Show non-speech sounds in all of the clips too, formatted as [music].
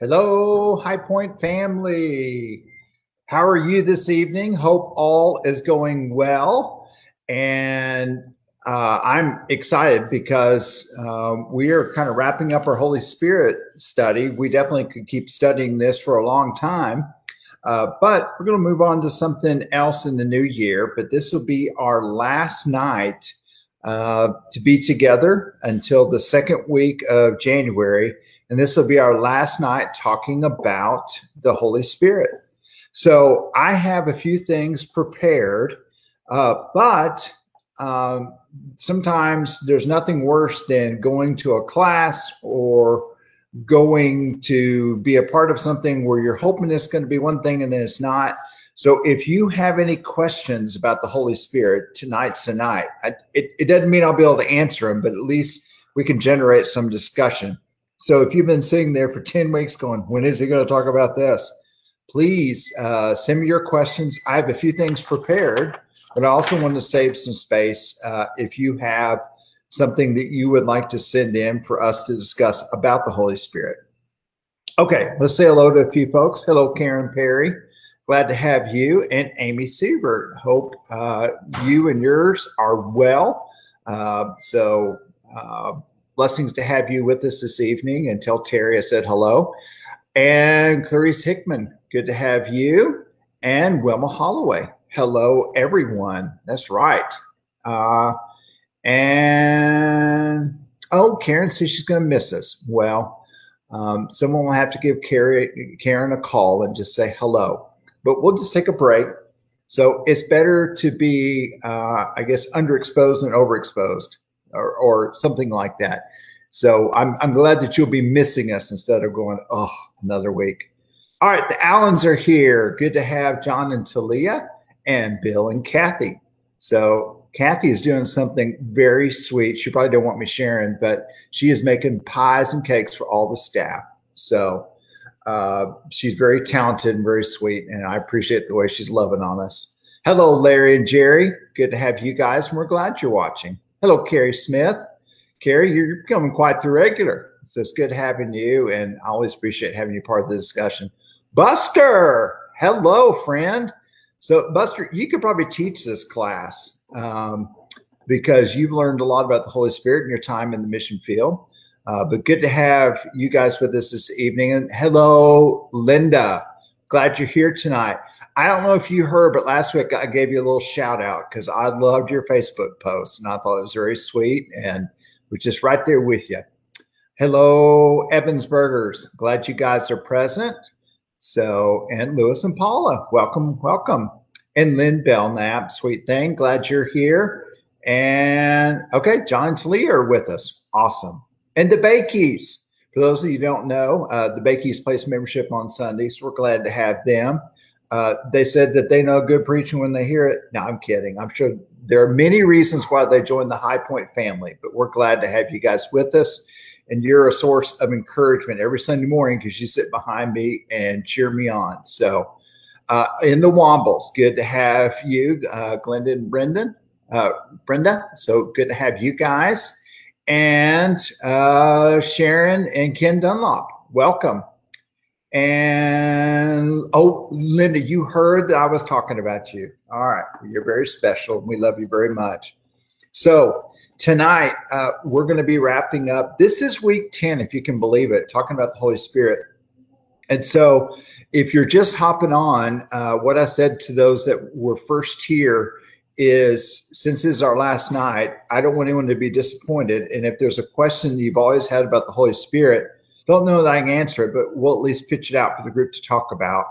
Hello, High Pointe family. How are you this evening? Hope all is going well. And uh, I'm excited because um, we are kind of wrapping up our Holy Spirit study. We definitely could keep studying this for a long time. Uh, but we're going to move on to something else in the new year. But this will be our last night uh, to be together until the second week of January and this will be our last night talking about the Holy Spirit. So I have a few things prepared, uh, but um, sometimes there's nothing worse than going to a class or going to be a part of something where you're hoping it's going to be one thing and then it's not. So if you have any questions about the Holy Spirit, tonight's tonight. I, it, it doesn't mean I'll be able to answer them, but at least we can generate some discussion. So if you've been sitting there for 10 weeks going, when is he going to talk about this? Please uh, send me your questions. I have a few things prepared, but I also want to save some space uh, if you have something that you would like to send in for us to discuss about the Holy Spirit. Okay, let's say hello to a few folks. Hello, Karen Perry. Glad to have you and Amy Siebert. Hope uh, you and yours are well. Uh, so, uh, Blessings to have you with us this evening and tell Terry I said hello. And Clarice Hickman, good to have you. And Wilma Holloway, hello, everyone. That's right. Uh, and oh, Karen says she's going to miss us. Well, um, someone will have to give Karen a call and just say hello. But we'll just take a break. So it's better to be, uh, I guess, underexposed than overexposed or, or something like that. So I'm, I'm glad that you'll be missing us instead of going, oh, another week. All right, the Allens are here. Good to have John and Talia and Bill and Kathy. So Kathy is doing something very sweet. She probably don't want me sharing, but she is making pies and cakes for all the staff. So uh, she's very talented and very sweet, and I appreciate the way she's loving on us. Hello, Larry and Jerry. Good to have you guys, and we're glad you're watching. Hello, Carrie Smith. Carrie, you're becoming quite the regular. So it's good having you, and I always appreciate having you part of the discussion. Buster, hello, friend. So, Buster, you could probably teach this class um, because you've learned a lot about the Holy Spirit in your time in the mission field. Uh, but good to have you guys with us this evening. And hello, Linda. Glad you're here tonight. I don't know if you heard, but last week I gave you a little shout out because I loved your Facebook post and I thought it was very sweet and was just right there with you. Hello, Evans Burgers. Glad you guys are present. So, and Lewis and Paula, welcome, welcome. And Lynn Belknap, sweet thing. Glad you're here. And okay, John Talia are with us. Awesome. And the Bakeys. For those of you don't know, uh, the Bakeys place membership on Sundays. We're glad to have them. Uh, they said that they know good preaching when they hear it. No, I'm kidding. I'm sure there are many reasons why they joined the High Pointe family, but we're glad to have you guys with us. And you're a source of encouragement every Sunday morning because you sit behind me and cheer me on. So, uh, in the Wombles, good to have you, uh, Glenda and Brendan, uh, Brenda. So good to have you guys, and uh, Sharon and Ken Dunlop. Welcome. And oh, Linda, you heard that I was talking about you. All right. You're very special. We love you very much. So, tonight, uh, we're going to be wrapping up. This is week 10, if you can believe it, talking about the Holy Spirit. And so, if you're just hopping on, uh, what I said to those that were first here is since this is our last night, I don't want anyone to be disappointed. And if there's a question you've always had about the Holy Spirit, don't know that I can answer it, but we'll at least pitch it out for the group to talk about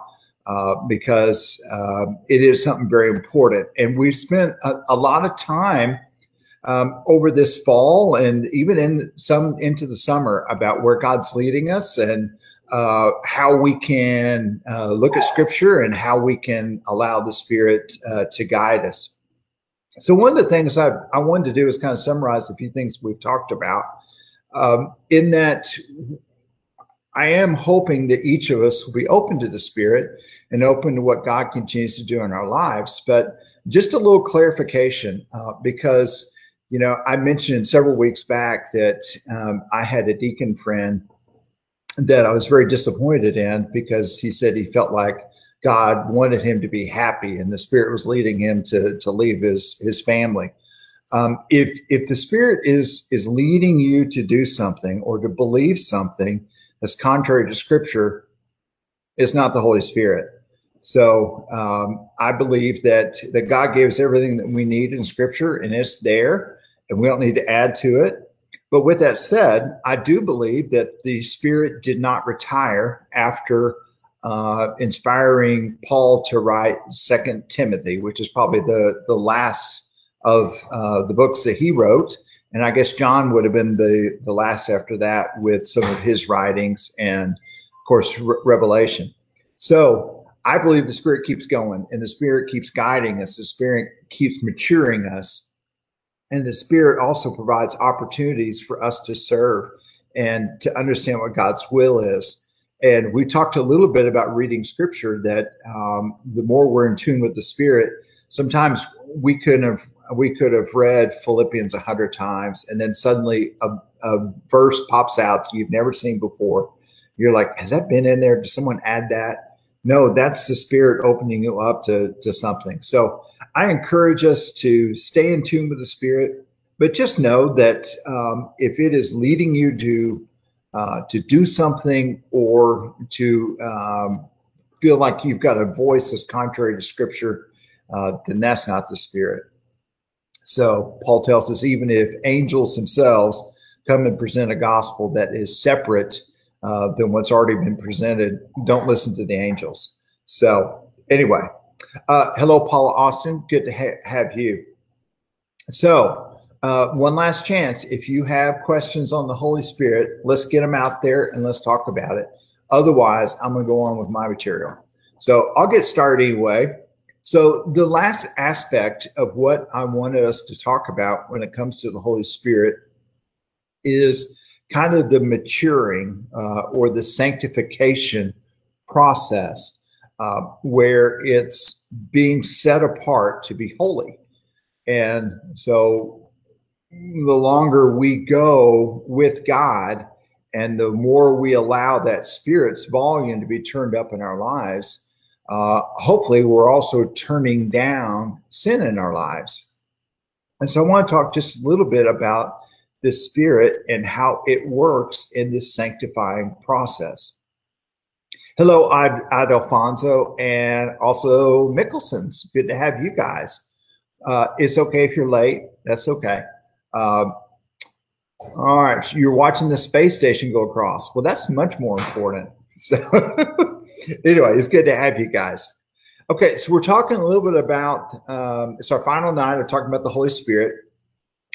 uh, because uh, it is something very important. And we've spent a, a lot of time um, over this fall and even in some into the summer about where God's leading us and uh, how we can uh, look at Scripture and how we can allow the Spirit uh, to guide us. So one of the things I, I wanted to do is kind of summarize a few things we've talked about. Um, in that I am hoping that each of us will be open to the Spirit and open to what God continues to do in our lives. But just a little clarification, uh, because you know I mentioned several weeks back that um, I had a deacon friend that I was very disappointed in because he said he felt like God wanted him to be happy and the Spirit was leading him to, to leave his, his family. Um, if if the Spirit is is leading you to do something or to believe something that's contrary to Scripture, it's not the Holy Spirit. So um, I believe that that God gave us everything that we need in Scripture, and it's there, and we don't need to add to it. But with that said, I do believe that the Spirit did not retire after uh, inspiring Paul to write Second Timothy, which is probably the the last of uh, the books that he wrote. And I guess John would have been the the last after that with some of his writings and, of course, Re- Revelation. So I believe the Spirit keeps going, and the Spirit keeps guiding us. The Spirit keeps maturing us and the Spirit also provides opportunities for us to serve and to understand what God's will is. And we talked a little bit about reading scripture that um, the more we're in tune with the Spirit, sometimes we couldn't have we could have read Philippians a hundred times, and then suddenly a, a verse pops out that you've never seen before. You're like, has that been in there? Did someone add that? No, that's the Spirit opening you up to to something. So I encourage us to stay in tune with the Spirit, but just know that um, if it is leading you to uh, to do something or to um, feel like you've got a voice that's contrary to Scripture, uh, then that's not the Spirit. So Paul tells us even if angels themselves come and present a gospel that is separate uh, than what's already been presented, don't listen to the angels. So anyway, uh, hello, Paula Austin. Good to ha- have you. So, uh, one last chance. If you have questions on the Holy Spirit, let's get them out there and let's talk about it. Otherwise, I'm going to go on with my material. So, I'll get started anyway. So, the last aspect of what I wanted us to talk about when it comes to the Holy Spirit is kind of the maturing uh, or the sanctification process uh, where it's being set apart to be holy. And so the longer we go with God and the more we allow that spirit's volume to be turned up in our lives, uh, hopefully we're also turning down sin in our lives. And so I want to talk just a little bit about the spirit and how it works in this sanctifying process. Hello, I'm I'd Alfonso and also Mickelson's. Good to have you guys. Uh, it's okay if you're late. That's okay. Uh, all right, you're watching the space station go across. Well, that's much more important. [laughs] So, anyway, it's good to have you guys. Okay, so we're talking a little bit about um, it's our final night of talking about the Holy Spirit.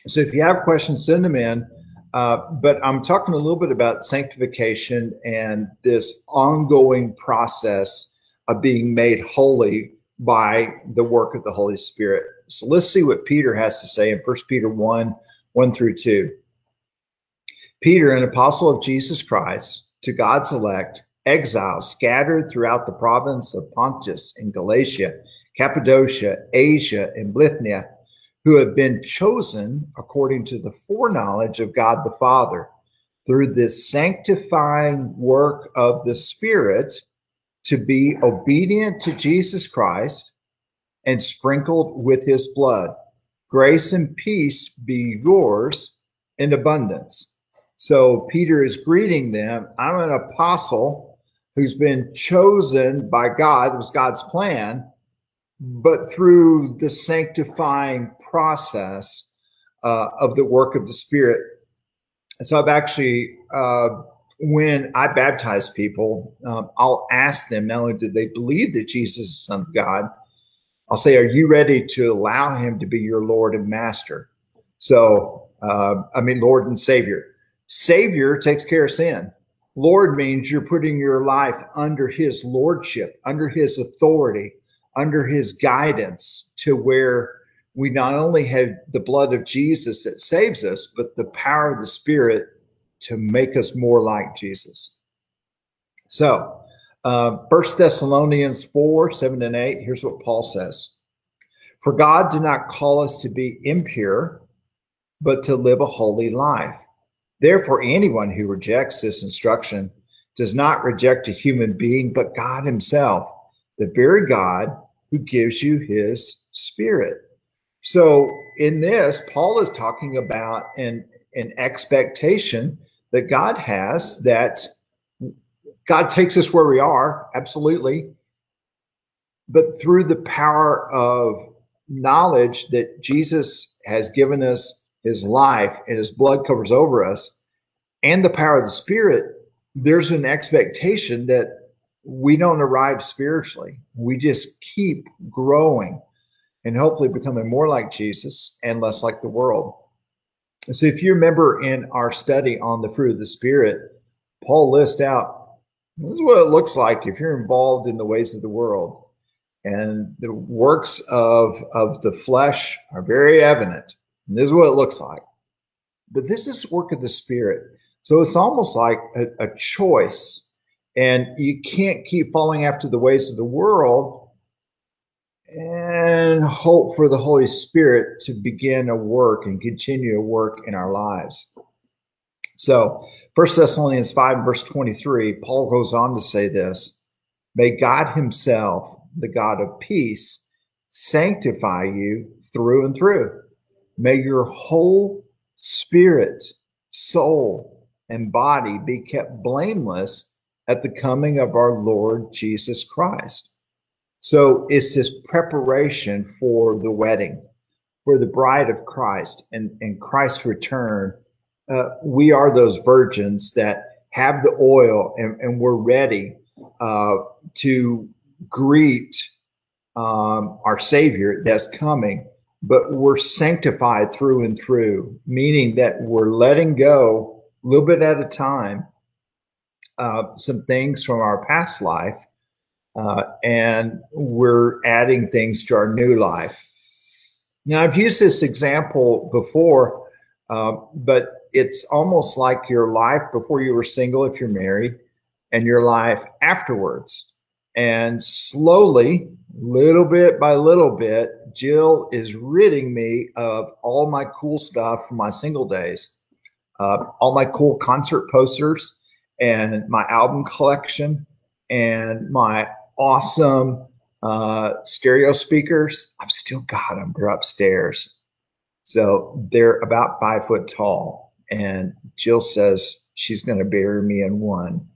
So, if you have questions, send them in. Uh, but I'm talking a little bit about sanctification and this ongoing process of being made holy by the work of the Holy Spirit. So let's see what Peter has to say in 1 Peter 1 1 through 2. Peter, an apostle of Jesus Christ, to God's elect, exiles scattered throughout the province of Pontus and Galatia, Cappadocia, Asia, and Bithynia who have been chosen according to the foreknowledge of God the Father through this sanctifying work of the Spirit to be obedient to Jesus Christ and sprinkled with his blood. Grace and peace be yours in abundance. So Peter is greeting them. I'm an apostle who's been chosen by God, it was God's plan but through the sanctifying process uh, of the work of the Spirit. And so I've actually, uh, when I baptize people, um, I'll ask them not only do they believe that Jesus is Son of God, I'll say, Are you ready to allow Him to be your Lord and Master? So, uh, I mean, Lord and Savior. Savior takes care of sin. Lord means you're putting your life under His Lordship, under His authority under his guidance to where we not only have the blood of Jesus that saves us, but the power of the Spirit to make us more like Jesus. So, uh, First Thessalonians 4 7 and 8, here's what Paul says For God did not call us to be impure, but to live a holy life. Therefore, anyone who rejects this instruction does not reject a human being, but God Himself, the very God who gives you His Spirit. So, in this, Paul is talking about an, an expectation that God has that God takes us where we are, absolutely. But through the power of knowledge that Jesus has given us his life and his blood covers over us, and the power of the Spirit, there's an expectation that we don't arrive spiritually. We just keep growing and hopefully becoming more like Jesus and less like the world. So, if you remember in our study on the fruit of the Spirit, Paul lists out this is what it looks like if you're involved in the ways of the world. And the works of, of the flesh are very evident. And this is what it looks like. But this is work of the Spirit. So it's almost like a, a choice. And you can't keep following after the ways of the world and hope for the Holy Spirit to begin a work and continue a work in our lives. So, First Thessalonians 5, verse 23, Paul goes on to say this May God Himself, the God of peace, sanctify you through and through. May your whole spirit, soul, and body be kept blameless at the coming of our Lord Jesus Christ. So it's this preparation for the wedding, for the bride of Christ and, and Christ's return uh, we are those virgins that have the oil and, and we're ready uh, to greet um, our Savior that's coming, but we're sanctified through and through, meaning that we're letting go a little bit at a time uh, some things from our past life, uh, and we're adding things to our new life. Now, I've used this example before, uh, but it's almost like your life before you were single, if you're married, and your life afterwards. And slowly, little bit by little bit, Jill is ridding me of all my cool stuff from my single days, uh, all my cool concert posters, and my album collection, and my awesome uh, stereo speakers. I've still got them. They're upstairs. So they're about five foot tall and Jill says she's going to bury me in one.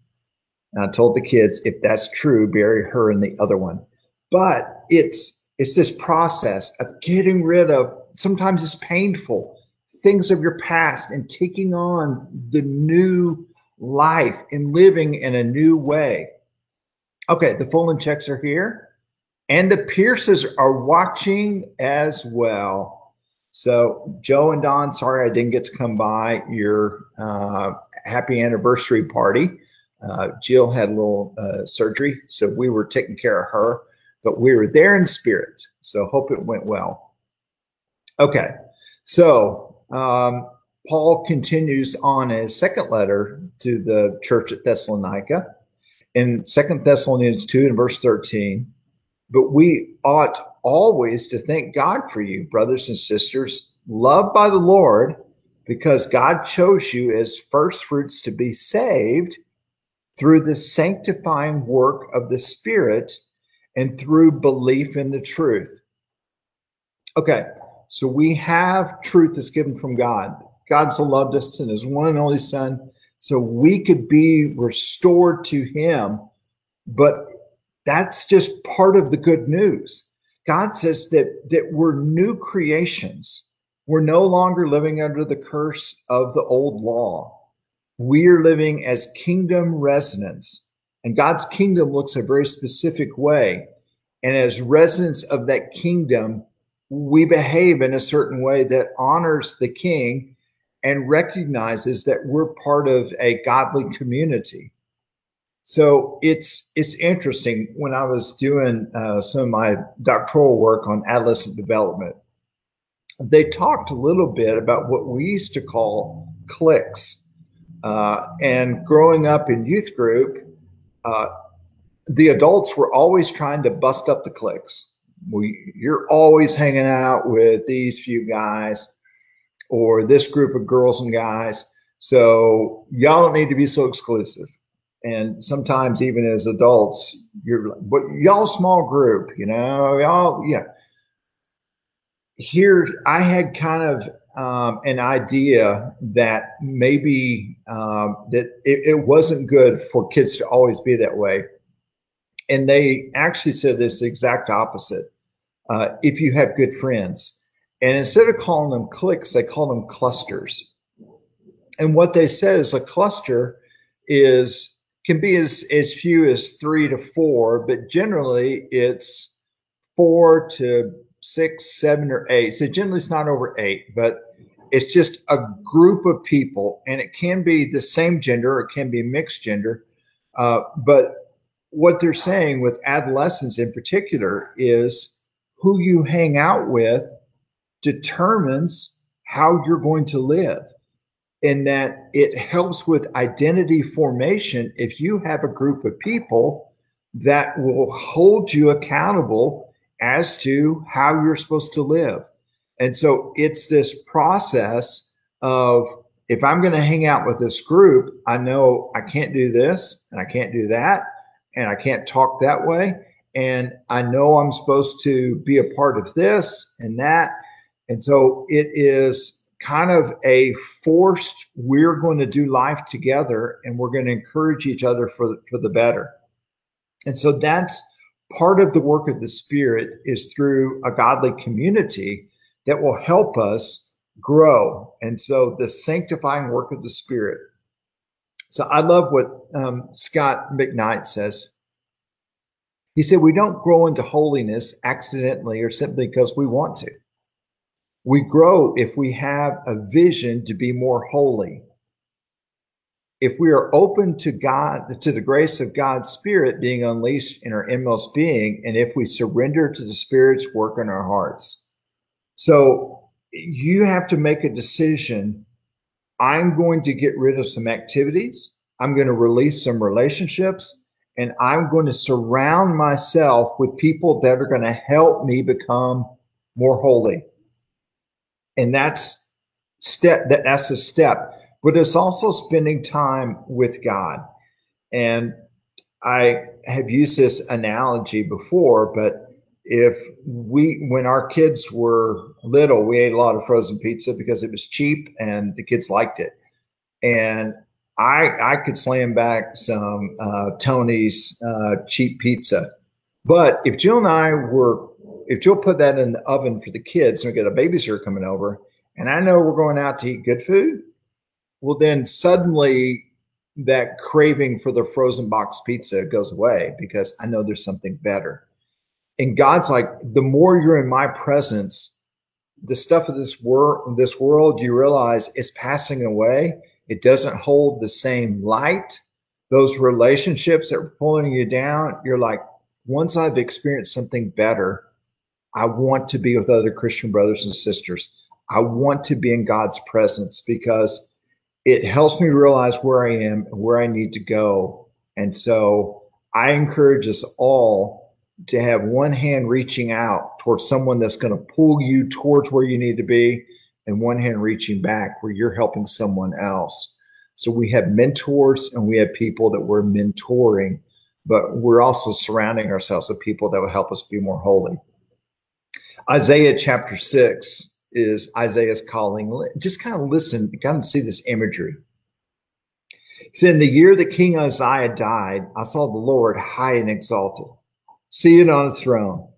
And I told the kids, if that's true, bury her in the other one. But it's it's this process of getting rid of. Sometimes it's painful things of your past and taking on the new life and living in a new way. Okay, the Fullen checks are here, and the Pierces are watching as well. So, Joe and Don, sorry I didn't get to come by your uh, happy anniversary party. Uh, Jill had a little uh, surgery, so we were taking care of her, but we were there in spirit. So, hope it went well. Okay, so um, Paul continues on his second letter to the church at Thessalonica in Second Thessalonians 2 and verse 13. But we ought always to thank God for you, brothers and sisters, loved by the Lord, because God chose you as first fruits to be saved through the sanctifying work of the Spirit and through belief in the truth. Okay, so we have truth that's given from God. God's loved us and his one and only Son, so we could be restored to him. But that's just part of the good news. God says that, that we're new creations. We're no longer living under the curse of the old law. We are living as kingdom residents. And God's kingdom looks a very specific way. And as residents of that kingdom, we behave in a certain way that honors the king and recognizes that we're part of a godly community. So it's it's interesting when I was doing uh, some of my doctoral work on adolescent development. They talked a little bit about what we used to call cliques, uh, and growing up in youth group, uh, the adults were always trying to bust up the cliques. We, you're always hanging out with these few guys or this group of girls and guys. So y'all don't need to be so exclusive and sometimes even as adults, you're but y'all small group, you know, y'all yeah. Here, I had kind of um, an idea that maybe um, that it, it wasn't good for kids to always be that way, and they actually said this exact opposite. Uh, if you have good friends, and instead of calling them cliques, they call them clusters. And what they said is a cluster is can be as, as few as three to four, but generally it's four to six, seven, or eight. So generally it's not over eight, but it's just a group of people, and it can be the same gender, or it can be mixed gender. Uh, but what they're saying with adolescents in particular is who you hang out with determines how you're going to live in that it helps with identity formation if you have a group of people that will hold you accountable as to how you're supposed to live. And so it's this process of if I'm going to hang out with this group, I know I can't do this and I can't do that and I can't talk that way. And I know I'm supposed to be a part of this and that. And so it is kind of a forced we're going to do life together and we're going to encourage each other for the, for the better and so that's part of the work of the spirit is through a godly community that will help us grow and so the sanctifying work of the spirit so i love what um, scot mcknight says he said we don't grow into holiness accidentally or simply because we want to we grow if we have a vision to be more holy. If we are open to God, to the grace of God's Spirit being unleashed in our inmost being, and if we surrender to the Spirit's work in our hearts. So you have to make a decision. I'm going to get rid of some activities. I'm going to release some relationships and I'm going to surround myself with people that are going to help me become more holy and that's step that that's a step but it's also spending time with god and i have used this analogy before but if we when our kids were little we ate a lot of frozen pizza because it was cheap and the kids liked it and i i could slam back some uh, tony's uh, cheap pizza but if jill and i were if Jill put that in the oven for the kids and we get a babysitter coming over, and I know we're going out to eat good food, well, then suddenly that craving for the frozen box pizza goes away because I know there's something better. And God's like, the more you're in my presence, the stuff of this world, this world, you realize is passing away. It doesn't hold the same light. Those relationships that are pulling you down, you're like, once I've experienced something better, I want to be with other Christian brothers and sisters. I want to be in God's presence because it helps me realize where I am and where I need to go. And so I encourage us all to have one hand reaching out towards someone that's going to pull you towards where you need to be, and one hand reaching back where you're helping someone else. So we have mentors and we have people that we're mentoring, but we're also surrounding ourselves with people that will help us be more holy. Isaiah chapter six is Isaiah's calling. Just kind of listen, kind of see this imagery. He In the year that King Uzziah died, I saw the Lord high and exalted, seated on a throne,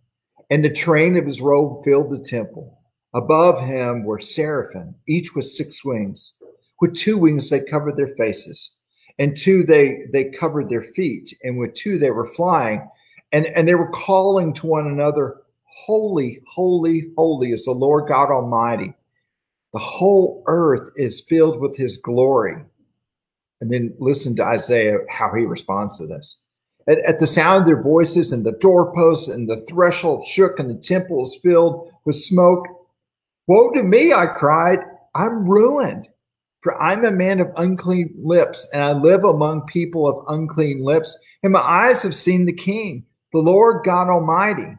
and the train of his robe filled the temple. Above him were seraphim, each with six wings. With two wings they covered their faces, and two they they covered their feet, and with two they were flying, and, and they were calling to one another, Holy, holy, holy is the Lord God Almighty. The whole earth is filled with his glory. And then listen to Isaiah, how he responds to this. At, at the sound of their voices, and the doorposts and the threshold shook, and the temple was filled with smoke. Woe to me, I cried. I'm ruined, for I'm a man of unclean lips, and I live among people of unclean lips. And my eyes have seen the King, the Lord God Almighty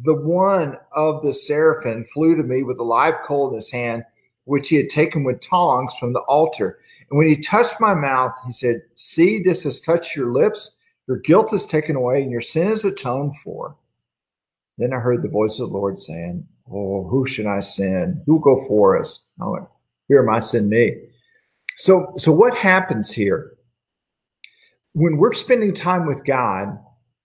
the one of the seraphim flew to me with a live coal in his hand, which he had taken with tongs from the altar. And when he touched my mouth, he said, See, this has touched your lips. Your guilt is taken away and your sin is atoned for. Then I heard the voice of the Lord saying, Oh, who should I send? Who go for us? I went, Here am I, send me. So, so what happens here? When we're spending time with God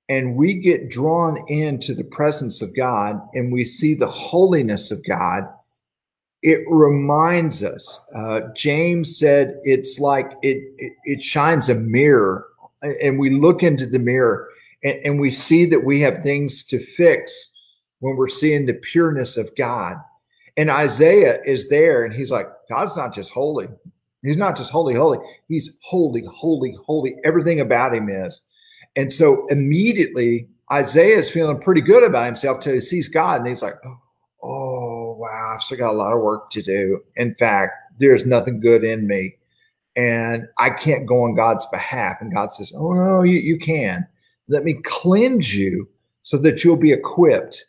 and we get drawn into the presence of God and we see the holiness of God, it reminds us. Uh, James said it's like it, it, it shines a mirror, and we look into the mirror and, and we see that we have things to fix when we're seeing the pureness of God. And Isaiah is there, and he's like, God's not just holy. He's not just holy, holy. He's holy, holy, holy. Everything about him is. And so immediately Isaiah is feeling pretty good about himself till he sees God, and he's like, oh, wow, I've still got a lot of work to do. In fact, there's nothing good in me. And I can't go on God's behalf. And God says, oh, no, you, you can. Let me cleanse you so that you'll be equipped.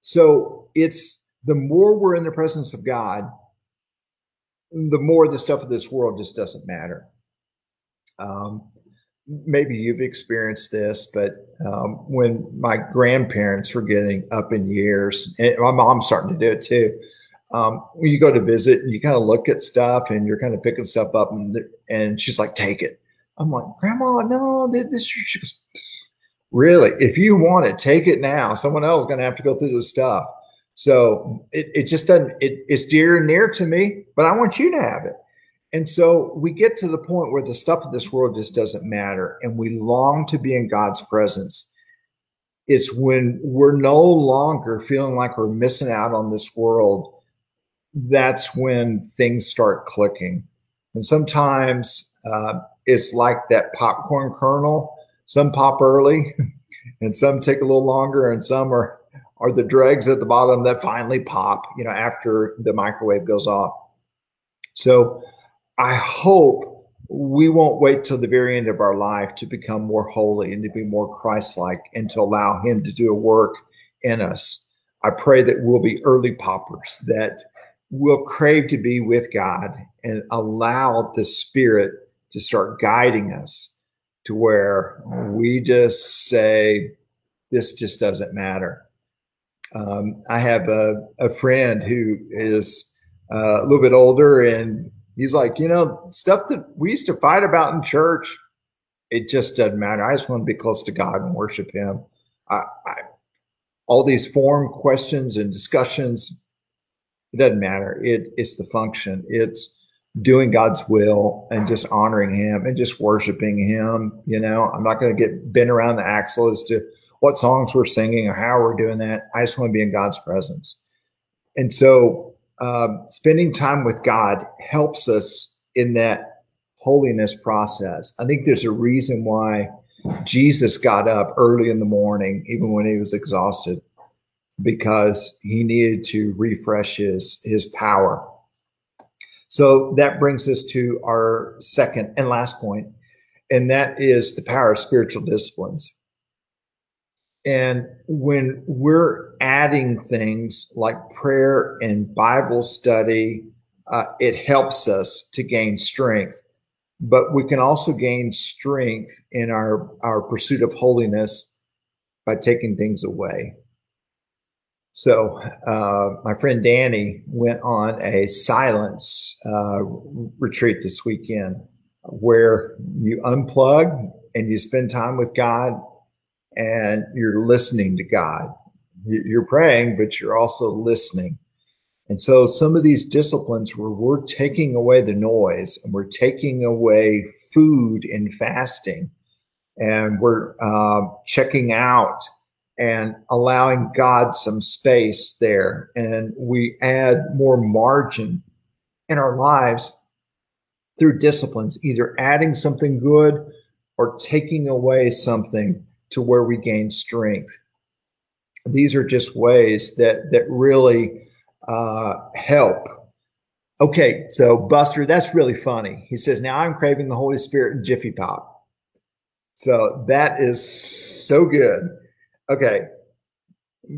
So it's the more we're in the presence of God, the more the stuff of this world just doesn't matter. Um, maybe you've experienced this, but um, when my grandparents were getting up in years, and my mom's starting to do it too. Um, when you go to visit and you kind of look at stuff and you're kind of picking stuff up, and and she's like, "Take it." I'm like, "Grandma, no, this." She goes, "Really? If you want it, take it now. Someone else is going to have to go through this stuff." So it, it just doesn't. It, it's dear and near to me, but I want you to have it. And so we get to the point where the stuff of this world just doesn't matter and we long to be in God's presence. It's when we're no longer feeling like we're missing out on this world. That's when things start clicking. And sometimes uh, it's like that popcorn kernel. Some pop early [laughs] and some take a little longer and some are are the dregs at the bottom that finally pop, you know, after the microwave goes off. So I hope we won't wait till the very end of our life to become more holy and to be more Christ like and to allow Him to do a work in us. I pray that we'll be early poppers, that we'll crave to be with God and allow the Spirit to start guiding us to where we just say, This just doesn't matter. Um, I have a, a friend who is uh, a little bit older and he's like, you know, stuff that we used to fight about in church, it just doesn't matter. I just want to be close to God and worship Him. I, I, all these form questions and discussions, it doesn't matter. It, it's the function. It's doing God's will and just honoring Him and just worshiping Him. You know, I'm not going to get bent around the axle as to what songs we're singing or how we're doing that. I just want to be in God's presence. And so um, spending time with God helps us in that holiness process. I think there's a reason why Jesus got up early in the morning, even when he was exhausted, because he needed to refresh his his power. So that brings us to our second and last point, and that is the power of spiritual disciplines. And when we're adding things like prayer and Bible study, uh, it helps us to gain strength. But we can also gain strength in our, our pursuit of holiness by taking things away. So, uh, my friend Danny went on a silence uh, retreat this weekend where you unplug and you spend time with God and you're listening to God. You're praying, but you're also listening. And so some of these disciplines where we're taking away the noise and we're taking away food and fasting and we're uh, checking out and allowing God some space there. And we add more margin in our lives through disciplines, either adding something good or taking away something to where we gain strength. These are just ways that that really uh, help. Okay, so Buster, that's really funny. He says, "Now I'm craving the Holy Spirit and Jiffy Pop." So that is so good. Okay,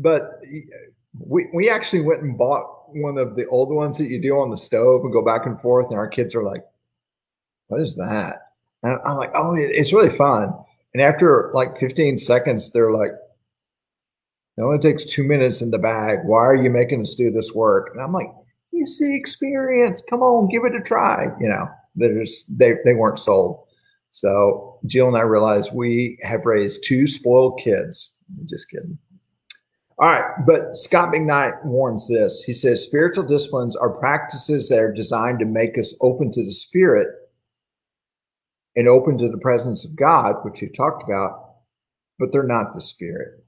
but we we actually went and bought one of the old ones that you do on the stove and go back and forth, and our kids are like, what is that? And I'm like, oh, it's really fun. And after like 15 seconds, they're like, it only takes two minutes in the bag. Why are you making us do this work? And I'm like, it's the experience. Come on, give it a try. You know, there's they they weren't sold. So Jill and I realized we have raised two spoiled kids. Just kidding. All right, but Scot McKnight warns this. He says spiritual disciplines are practices that are designed to make us open to the spirit and open to the presence of God, which we talked about, but they're not the spirit.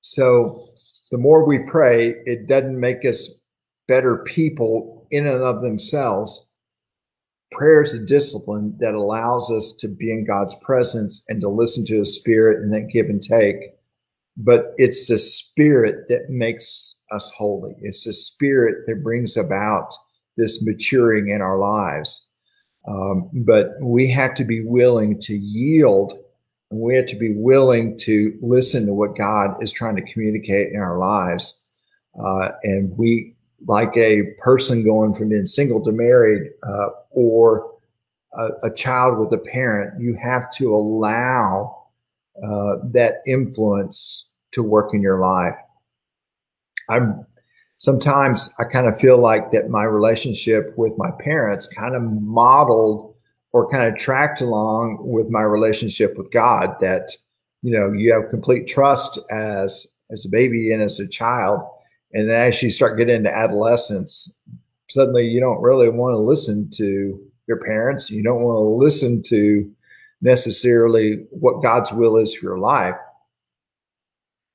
So the more we pray, it doesn't make us better people in and of themselves. Prayer is a discipline that allows us to be in God's presence and to listen to his spirit and then give and take. But it's the spirit that makes us holy. It's the spirit that brings about this maturing in our lives. Um, but we have to be willing to yield and we have to be willing to listen to what God is trying to communicate in our lives. Uh, and we, like a person going from being single to married uh, or a, a, child with a parent, you have to allow uh, that influence to work in your life. I'm sometimes I kind of feel like that my relationship with my parents kind of modeled or kind of tracked along with my relationship with God that you know you have complete trust as as a baby and as a child and then as you start getting into adolescence suddenly you don't really want to listen to your parents you don't want to listen to necessarily what God's will is for your life.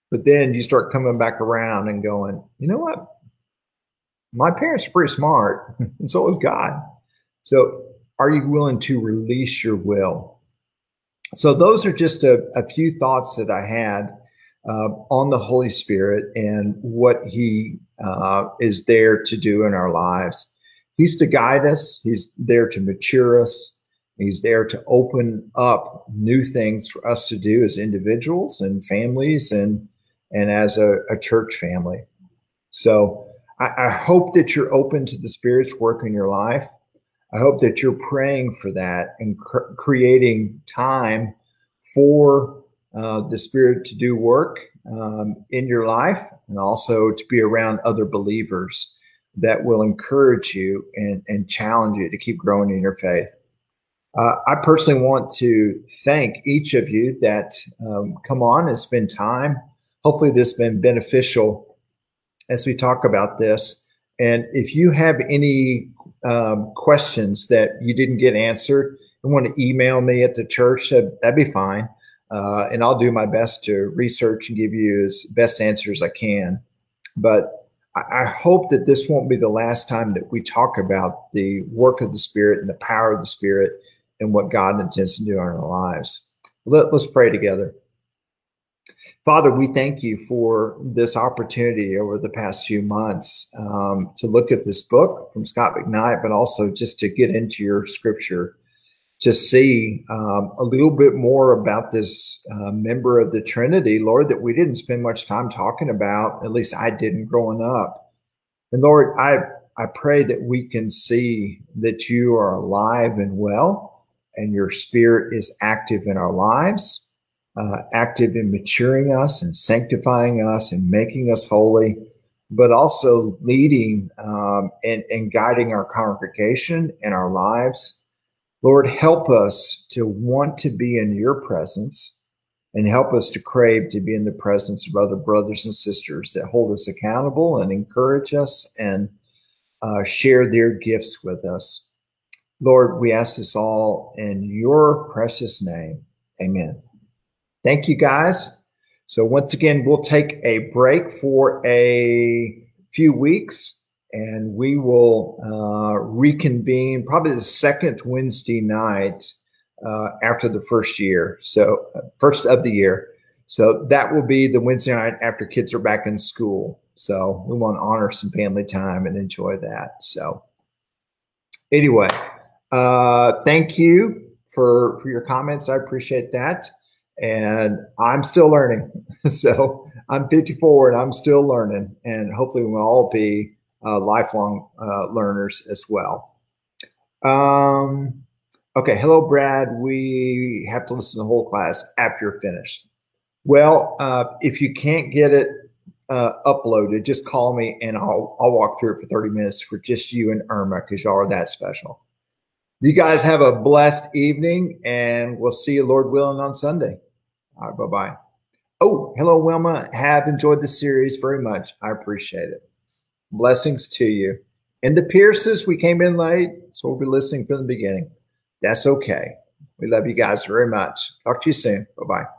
But then you start coming back around and going you know what? My parents are pretty smart [laughs] and so is God. So are you willing to release your will? So, those are just a, a few thoughts that I had uh, on the Holy Spirit and what He uh, is there to do in our lives. He's to guide us, He's there to mature us, He's there to open up new things for us to do as individuals and families and, and as a, a church family. So, I, I hope that you're open to the Spirit's work in your life. I hope that you're praying for that and cr- creating time for uh, the Spirit to do work um, in your life and also to be around other believers that will encourage you and, and challenge you to keep growing in your faith. Uh, I personally want to thank each of you that um, come on and spend time. Hopefully, this has been beneficial as we talk about this. And if you have any um, questions that you didn't get answered and want to email me at the church, that'd, that'd be fine. Uh, and I'll do my best to research and give you as best answers I can. But I, I hope that this won't be the last time that we talk about the work of the Spirit and the power of the Spirit and what God intends to do in our lives. Let, let's pray together. Father, we thank you for this opportunity over the past few months um, to look at this book from Scot McKnight, but also just to get into your scripture to see um, a little bit more about this uh, member of the Trinity, Lord, that we didn't spend much time talking about. At least I didn't growing up. And Lord, I I pray that we can see that you are alive and well, and your Spirit is active in our lives uh, active in maturing us and sanctifying us and making us holy, but also leading um, and, and guiding our congregation and our lives. Lord, help us to want to be in your presence and help us to crave to be in the presence of other brothers and sisters that hold us accountable and encourage us and uh, share their gifts with us. Lord, we ask this all in your precious name. Amen. Thank you guys. So, once again, we'll take a break for a few weeks and we will uh, reconvene probably the second Wednesday night uh, after the first year. So, uh, first of the year. So, that will be the Wednesday night after kids are back in school. So, we want to honor some family time and enjoy that. So, anyway, uh, thank you for, for your comments. I appreciate that and I'm still learning. [laughs] so I'm 54 and I'm still learning, and hopefully we'll all be lifelong uh, learners as well. Um, Okay, hello, Brad. We have to listen to the whole class after you're finished. Well, uh, if you can't get it uh, uploaded, just call me and I'll I'll walk through it for 30 minutes for just you and Irma because y'all are that special. You guys have a blessed evening and we'll see you, Lord willing, on Sunday. All right, bye bye. Oh, hello, Wilma. Have enjoyed the series very much. I appreciate it. Blessings to you. And the Pierces, we came in late, so we'll be listening from the beginning. That's okay. We love you guys very much. Talk to you soon. Bye bye.